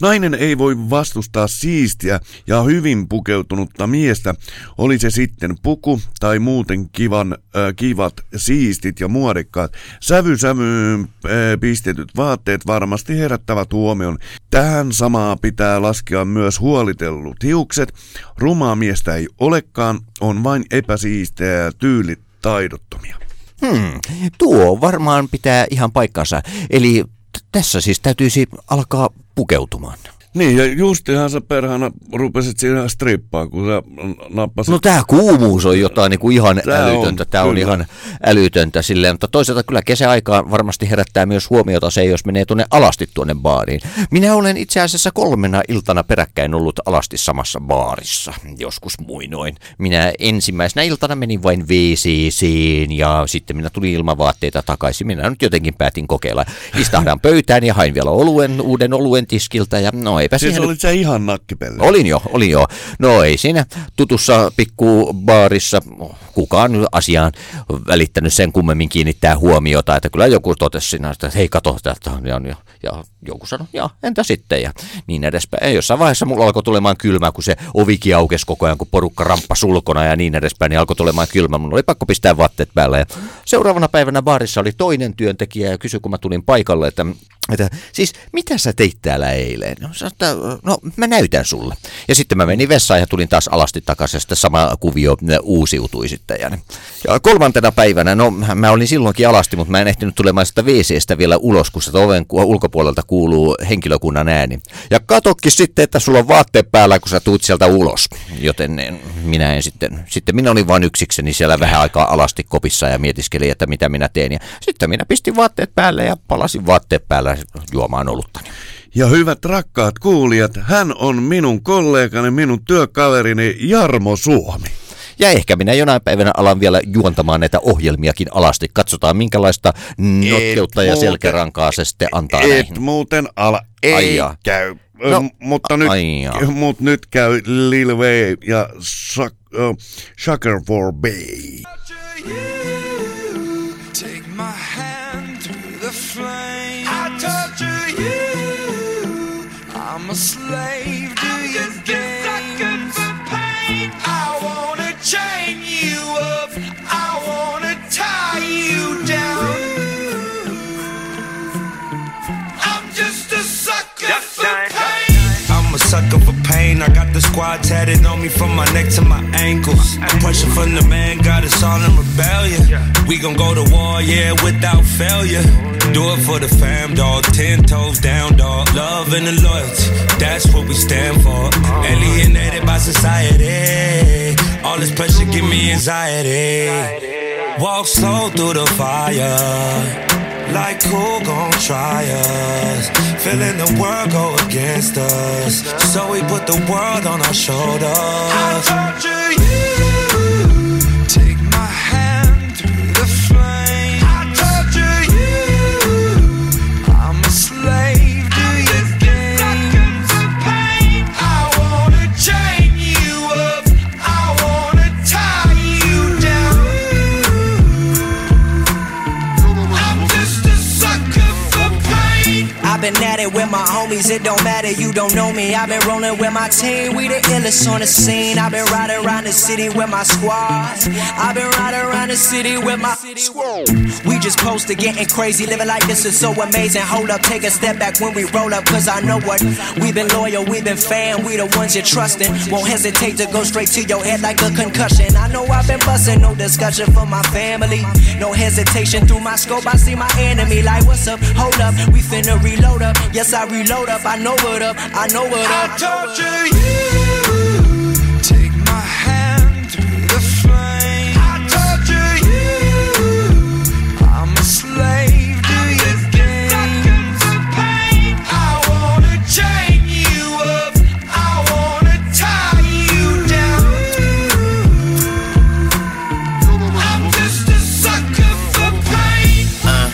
Nainen ei voi vastustaa siistiä ja hyvin pukeutunutta miestä, oli se sitten puku tai muuten kivan, äh, kivat, siistit ja muodikkaat. Sävysävyyn äh, pistetyt vaatteet varmasti herättävät huomion. Tähän samaa pitää laskea myös huolitellut hiukset. Rumaa miestä ei olekaan, on vain epäsiistejä ja tyylit taidottomia. Hmm, tuo varmaan pitää ihan paikkansa. Eli tässä siis täytyisi alkaa pukeutumaan. Niin, ja justihan sä perhana rupesit siinä strippaa, kun sä nappasit... No tämä kuumuus on jotain niin kuin ihan Tää on, älytöntä. Tämä on kyllä. ihan älytöntä silleen, mutta toisaalta kyllä kesäaikaan varmasti herättää myös huomiota se, jos menee tuonne alasti tuonne baariin. Minä olen itse asiassa kolmena iltana peräkkäin ollut alasti samassa baarissa, joskus muinoin. Minä ensimmäisenä iltana menin vain WCCin ja sitten minä tulin ilman vaatteita takaisin. Minä nyt jotenkin päätin kokeilla. Istahdan pöytään ja hain vielä oluen, uuden oluen tiskiltä ja no eipä Siis siihen olit sä ihan nakkipelle. Olin jo, olin jo. No ei siinä tutussa pikku baarissa kukaan asiaan välittänyt sen kummemmin kiinnittää huomiota, että kyllä joku totesi siinä, että hei kato, tätä on, ja, ja, joku sanoi, ja entä sitten, ja niin edespäin. Ja jossain vaiheessa mulla alkoi tulemaan kylmä, kun se ovikin aukesi koko ajan, kun porukka ramppa sulkona ja niin edespäin, niin alkoi tulemaan kylmä. Mun oli pakko pistää vaatteet päälle. Ja seuraavana päivänä baarissa oli toinen työntekijä ja kysyi, kun mä tulin paikalle, että että siis mitä sä teit täällä eilen? No, sanoin, että, no mä näytän sulle. Ja sitten mä menin vessaan ja tulin taas alasti takaisin ja sitten sama kuvio uusiutui sitten. Ja, ja kolmantena päivänä, no mä olin silloinkin alasti, mutta mä en ehtinyt tulemaan sitä WCstä vielä ulos, kun sitä oven ulkopuolelta kuuluu henkilökunnan ääni. Ja katokki sitten, että sulla on vaatteet päällä, kun sä tuut sieltä ulos. Joten en, minä en sitten, sitten minä olin vain yksikseni siellä vähän aikaa alasti kopissa ja mietiskelin, että mitä minä teen. Ja sitten minä pistin vaatteet päälle ja palasin vaatteet päällä juomaan oluttani. Ja hyvät rakkaat kuulijat, hän on minun kollegani, minun työkaverini Jarmo Suomi. Ja ehkä minä jonain päivänä alan vielä juontamaan näitä ohjelmiakin alasti. Katsotaan minkälaista notkeutta ja selkärankaa se sitten antaa Et näihin. muuten ala, ei Ai jaa. käy. No, mutta, nyt, mut nyt käy Lil Wayne ja Suck, uh, Sucker for Bay. Take I'm a slave to your squad tatted on me from my neck to my ankles. Pressure from the man got us all in rebellion. We gon' go to war, yeah, without failure. Do it for the fam, dog. Ten toes down, dog. Love and the loyalty, that's what we stand for. Alienated by society. All this pressure give me anxiety. Walk slow through the fire. Like who gon' try us? Feeling the world go against us. So we put the world on our shoulders. torture you. than at it with my homies, it don't matter, you don't know me. I've been rolling with my team, we the illest on the scene. I've been riding around the city with my squad. I've been riding around the city with my squad. We just posted getting crazy, living like this is so amazing. Hold up, take a step back when we roll up, cause I know what. We've been loyal, we've been fan, we the ones you're trusting. Won't hesitate to go straight to your head like a concussion. I know I've been busting, no discussion for my family. No hesitation through my scope, I see my enemy. Like, what's up? Hold up, we finna reload up. Yes, I reload up, I know what up, I know what up. I torture you. Take my hand through the flame. I torture you. I'm a slave to your games. I wanna chain you up. I wanna tie you down. I'm just a sucker for pain. Uh,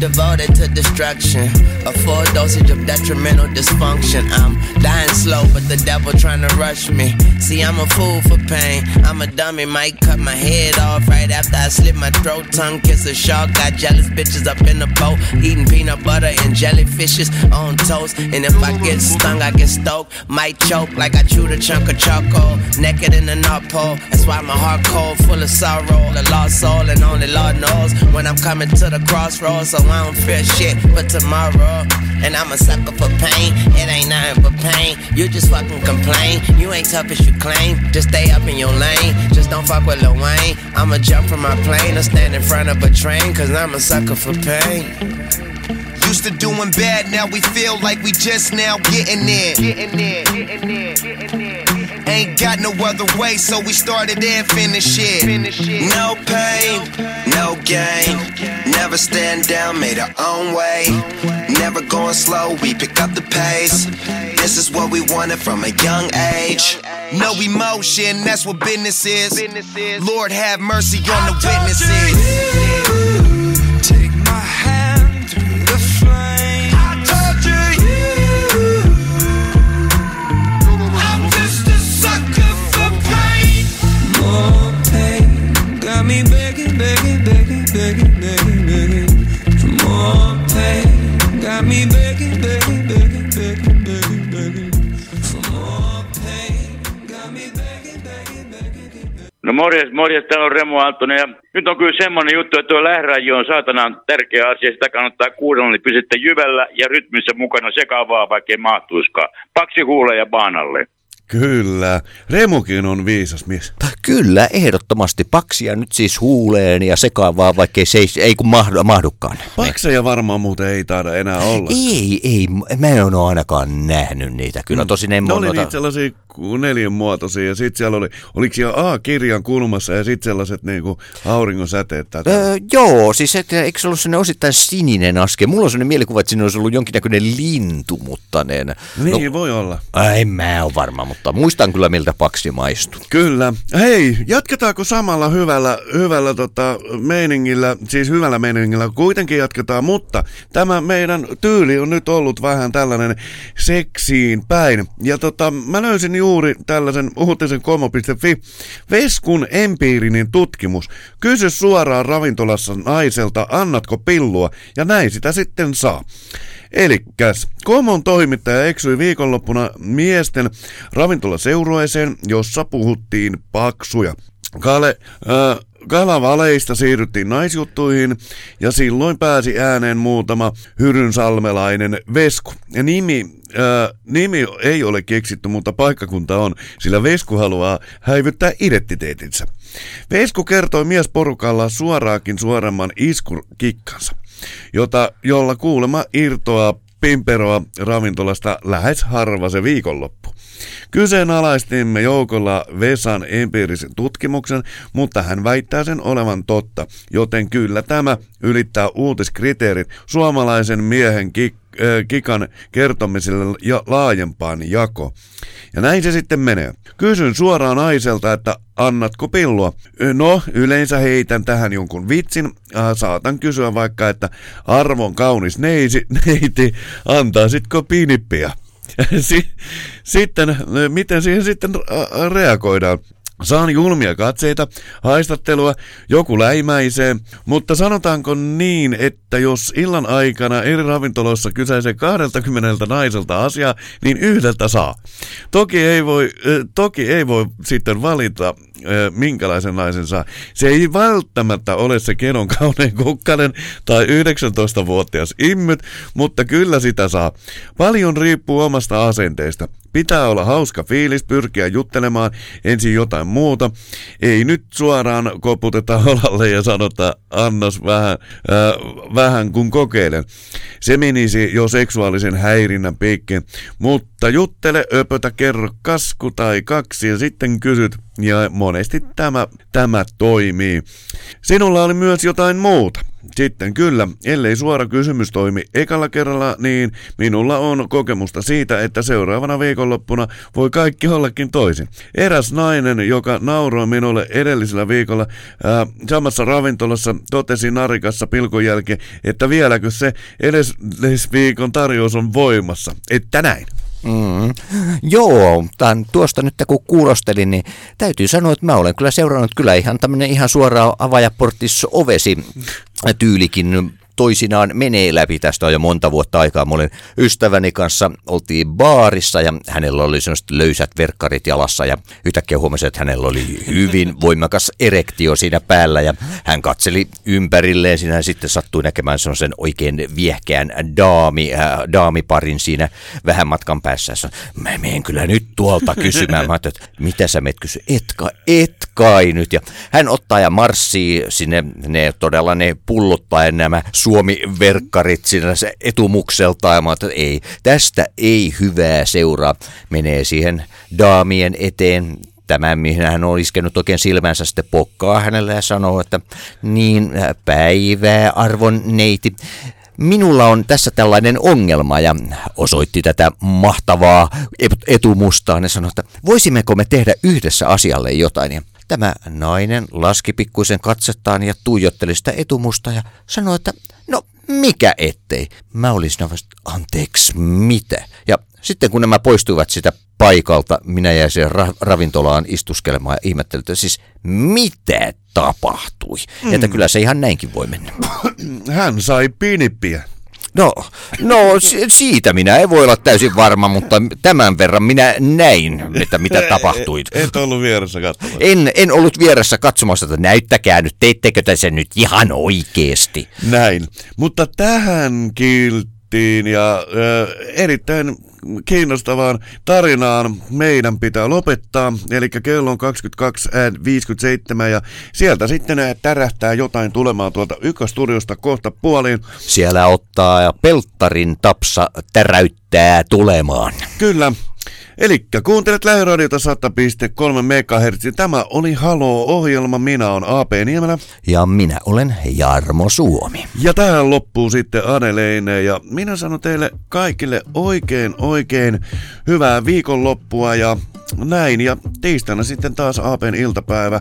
devoted to destruction. A full dosage of detrimental dysfunction. I'm dying slow, but the devil trying to rush me. See, I'm a fool for pain. I'm a dummy, might cut my head off right after I slit my throat. Tongue kiss a shark. Got jealous bitches up in the boat, eating peanut butter and jellyfishes on toast. And if I get stung, I get stoked. Might choke like I chewed a chunk of charcoal. Naked in the North Pole. That's why my heart cold, full of sorrow. The lost soul, and only Lord knows when I'm coming to the crossroads. So I don't fear shit for tomorrow. And I'm a sucker for pain. It ain't nothing but pain. You just fucking complain. You ain't tough as you claim. Just stay up in your lane. Just don't fuck with Lil Wayne. I'ma jump from my plane or stand in front of a train. Cause I'm a sucker for pain. Used to doing bad, now we feel like we just now getting there. Getting there, getting there, getting there. Ain't got no other way, so we started and finished it. No pain, no gain. Never stand down, made our own way. Never going slow, we pick up the pace. This is what we wanted from a young age. No emotion, that's what business is. Lord have mercy on the witnesses. Me begging, begging, begging, begging, begging, begging for more pain. Got me begging, begging, begging, begging, begging, begging for more pain. Got me begging, begging, begging. No morjes, morjes, täällä on Remo Aaltonen ja nyt on kyllä semmonen juttu, että tuo lähradio on saatanaan tärkeä asia, sitä kannattaa kuunnella, niin pysytte jyvällä ja rytmissä mukana sekavaa, vaikka ei mahtuiskaan. Paksi huule ja baanalle. Kyllä. Remukin on viisas mies. Kyllä, ehdottomasti paksia nyt siis huuleen ja sekaavaa, vaikkei se ei, ei kun mahdu, mahdukaan. Pakseja varmaan muuten ei taida enää olla. Ei, ei, mä en ole ainakaan nähnyt niitä. Kyllä tosin en Ne oli niitä sellaisia ku- neljänmuotoisia ja sitten siellä oli, oliko siellä A-kirjan kulmassa ja sitten sellaiset niinku auringon säteet. tätä. Öö, joo, siis et, eikö se ollut sellainen osittain sininen aske? Mulla on sellainen mielikuva, että siinä olisi ollut jonkinnäköinen lintu, mutta ne... Niin, voi olla. En mä ole varma, mutta muistan kyllä miltä paksi maistuu. Kyllä. Hei, jatketaanko samalla hyvällä, hyvällä tota, meiningillä, siis hyvällä meiningillä, kuitenkin jatketaan, mutta tämä meidän tyyli on nyt ollut vähän tällainen seksiin päin. Ja tota, mä löysin juuri tällaisen uutisen komo.fi. Veskun empiirinen tutkimus. Kysy suoraan ravintolassa naiselta, annatko pillua, ja näin sitä sitten saa. Elikkäs, Komon toimittaja eksyi viikonloppuna miesten ravintolaseurueeseen, jossa puhuttiin paksuja. Kale, äh, Kalavaleista siirryttiin naisjuttuihin ja silloin pääsi ääneen muutama hyrynsalmelainen vesku. Ja nimi, ää, nimi ei ole keksitty, mutta paikkakunta on, sillä vesku haluaa häivyttää identiteetinsä. Vesku kertoi miesporukalla suoraakin suoremman iskurkikkansa, jota, jolla kuulema irtoaa pimperoa ravintolasta lähes harva se viikonloppu. Kyseenalaistimme joukolla Vesan empiirisen tutkimuksen, mutta hän väittää sen olevan totta, joten kyllä tämä ylittää uutiskriteerit suomalaisen miehen kik- äh, kikan kertomiselle ja laajempaan jako. Ja näin se sitten menee. Kysyn suoraan naiselta, että annatko pillua? No, yleensä heitän tähän jonkun vitsin. Äh, saatan kysyä vaikka, että arvon kaunis neisi, neiti, antaisitko pinippiä? Si- sitten, miten siihen sitten reagoidaan? Saan julmia katseita, haistattelua, joku läimäisee, mutta sanotaanko niin, että jos illan aikana eri ravintoloissa kysäisee 20 naiselta asiaa, niin yhdeltä saa. Toki ei voi, toki ei voi sitten valita, minkälaisen naisen saa. Se ei välttämättä ole se kenon kaunein kukkanen tai 19-vuotias immyt, mutta kyllä sitä saa. Paljon riippuu omasta asenteesta. Pitää olla hauska fiilis, pyrkiä juttelemaan ensin jotain muuta. Ei nyt suoraan koputeta olalle ja sanota annos vähän, äh, vähän kun kokeilen. Se menisi jo seksuaalisen häirinnän piikkiin. Mutta juttele, öpötä, kerro kasku tai kaksi ja sitten kysyt. Ja monesti tämä, tämä toimii. Sinulla oli myös jotain muuta. Sitten kyllä, ellei suora kysymys toimi ekalla kerralla, niin minulla on kokemusta siitä, että seuraavana viikonloppuna voi kaikki ollakin toisin. Eräs nainen, joka nauroi minulle edellisellä viikolla ää, samassa ravintolassa, totesi narikassa pilkun jälkeen, että vieläkö se edellisviikon tarjous on voimassa. Että näin. Mm. Joo, tämän, tuosta nyt kun kuulostelin, niin täytyy sanoa, että mä olen kyllä seurannut kyllä ihan tämmöinen ihan suoraan avaajaportis ovesi tyylikin toisinaan menee läpi. Tästä on jo monta vuotta aikaa. Mä olin ystäväni kanssa, oltiin baarissa ja hänellä oli sellaiset löysät verkkarit jalassa ja yhtäkkiä huomasin, että hänellä oli hyvin voimakas erektio siinä päällä ja hän katseli ympärilleen. Siinä sitten sattui näkemään sellaisen oikein viehkeän daami, äh, daamiparin siinä vähän matkan päässä. Mä menen kyllä nyt tuolta kysymään. Mä että mitä sä meet kysy? Et kai, et kai nyt. Ja hän ottaa ja marssii sinne ne todella ne pullottaen nämä Suomi-verkkarit etumukselta ja että ei, tästä ei hyvää seuraa. Menee siihen daamien eteen, tämä, mihin hän on iskenut oikein silmänsä, sitten pokkaa hänelle ja sanoo, että niin päivää arvon neiti. Minulla on tässä tällainen ongelma ja osoitti tätä mahtavaa etumustaa. Ne sanoi, että voisimmeko me tehdä yhdessä asialle jotain. Ja tämä nainen laski pikkuisen katsettaan ja tuijotteli sitä etumusta ja sanoi, että mikä ettei. Mä olisin vasta, anteeksi, mitä? Ja sitten kun nämä poistuivat sitä paikalta, minä jäin siihen ra- ravintolaan istuskelemaan ja ihmettelin, että siis mitä tapahtui. Mm. Että kyllä se ihan näinkin voi mennä. Hän sai pinippiä. No, no siitä minä en voi olla täysin varma, mutta tämän verran minä näin, että mitä tapahtui. Et ollut vieressä katsomassa. En, en ollut vieressä katsomassa, että näyttäkää nyt, teittekö te sen nyt ihan oikeesti. Näin, mutta tähän kilttiin ja äh, erittäin kiinnostavaan tarinaan meidän pitää lopettaa. Eli kello on 22.57 ja sieltä sitten tärähtää jotain tulemaan tuolta ykköstudiosta kohta puoliin. Siellä ottaa ja pelttarin tapsa täräyttää tulemaan. Kyllä. Eli kuuntelet lähiradiota 100.3 MHz. Tämä oli Halo-ohjelma. Minä on AP Niemelä. Ja minä olen Jarmo Suomi. Ja tähän loppuu sitten Adeleine. Ja minä sanon teille kaikille oikein oikein hyvää viikonloppua ja näin. Ja tiistaina sitten taas APn iltapäivä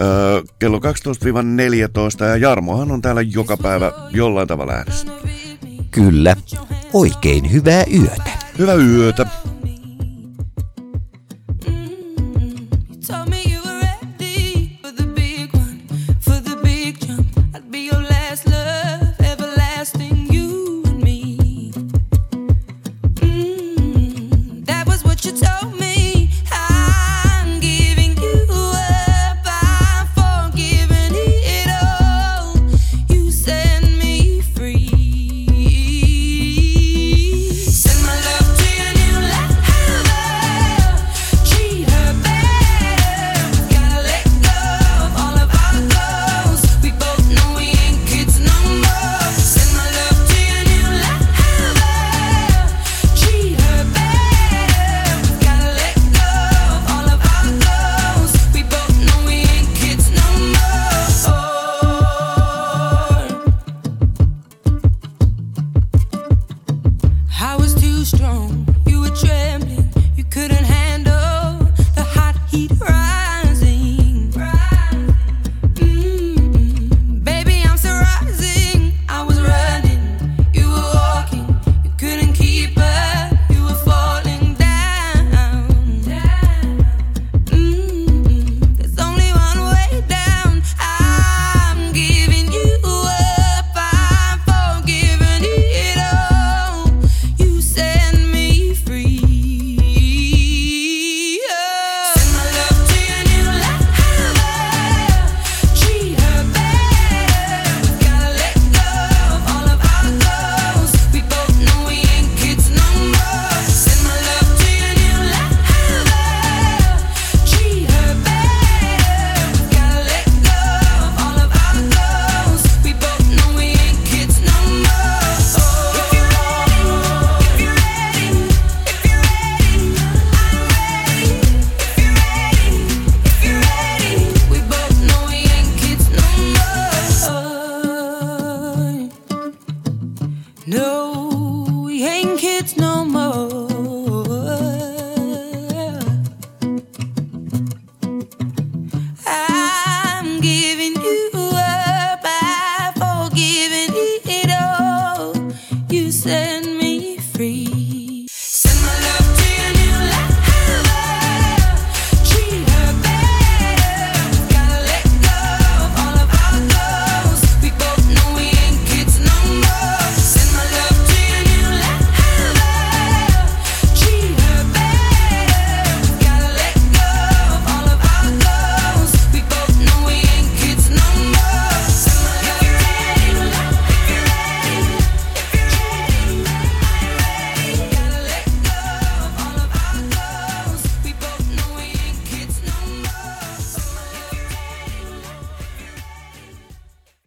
öö, kello 12-14. Ja Jarmohan on täällä joka päivä jollain tavalla äänessä. Kyllä. Oikein hyvää yötä. Hyvää yötä.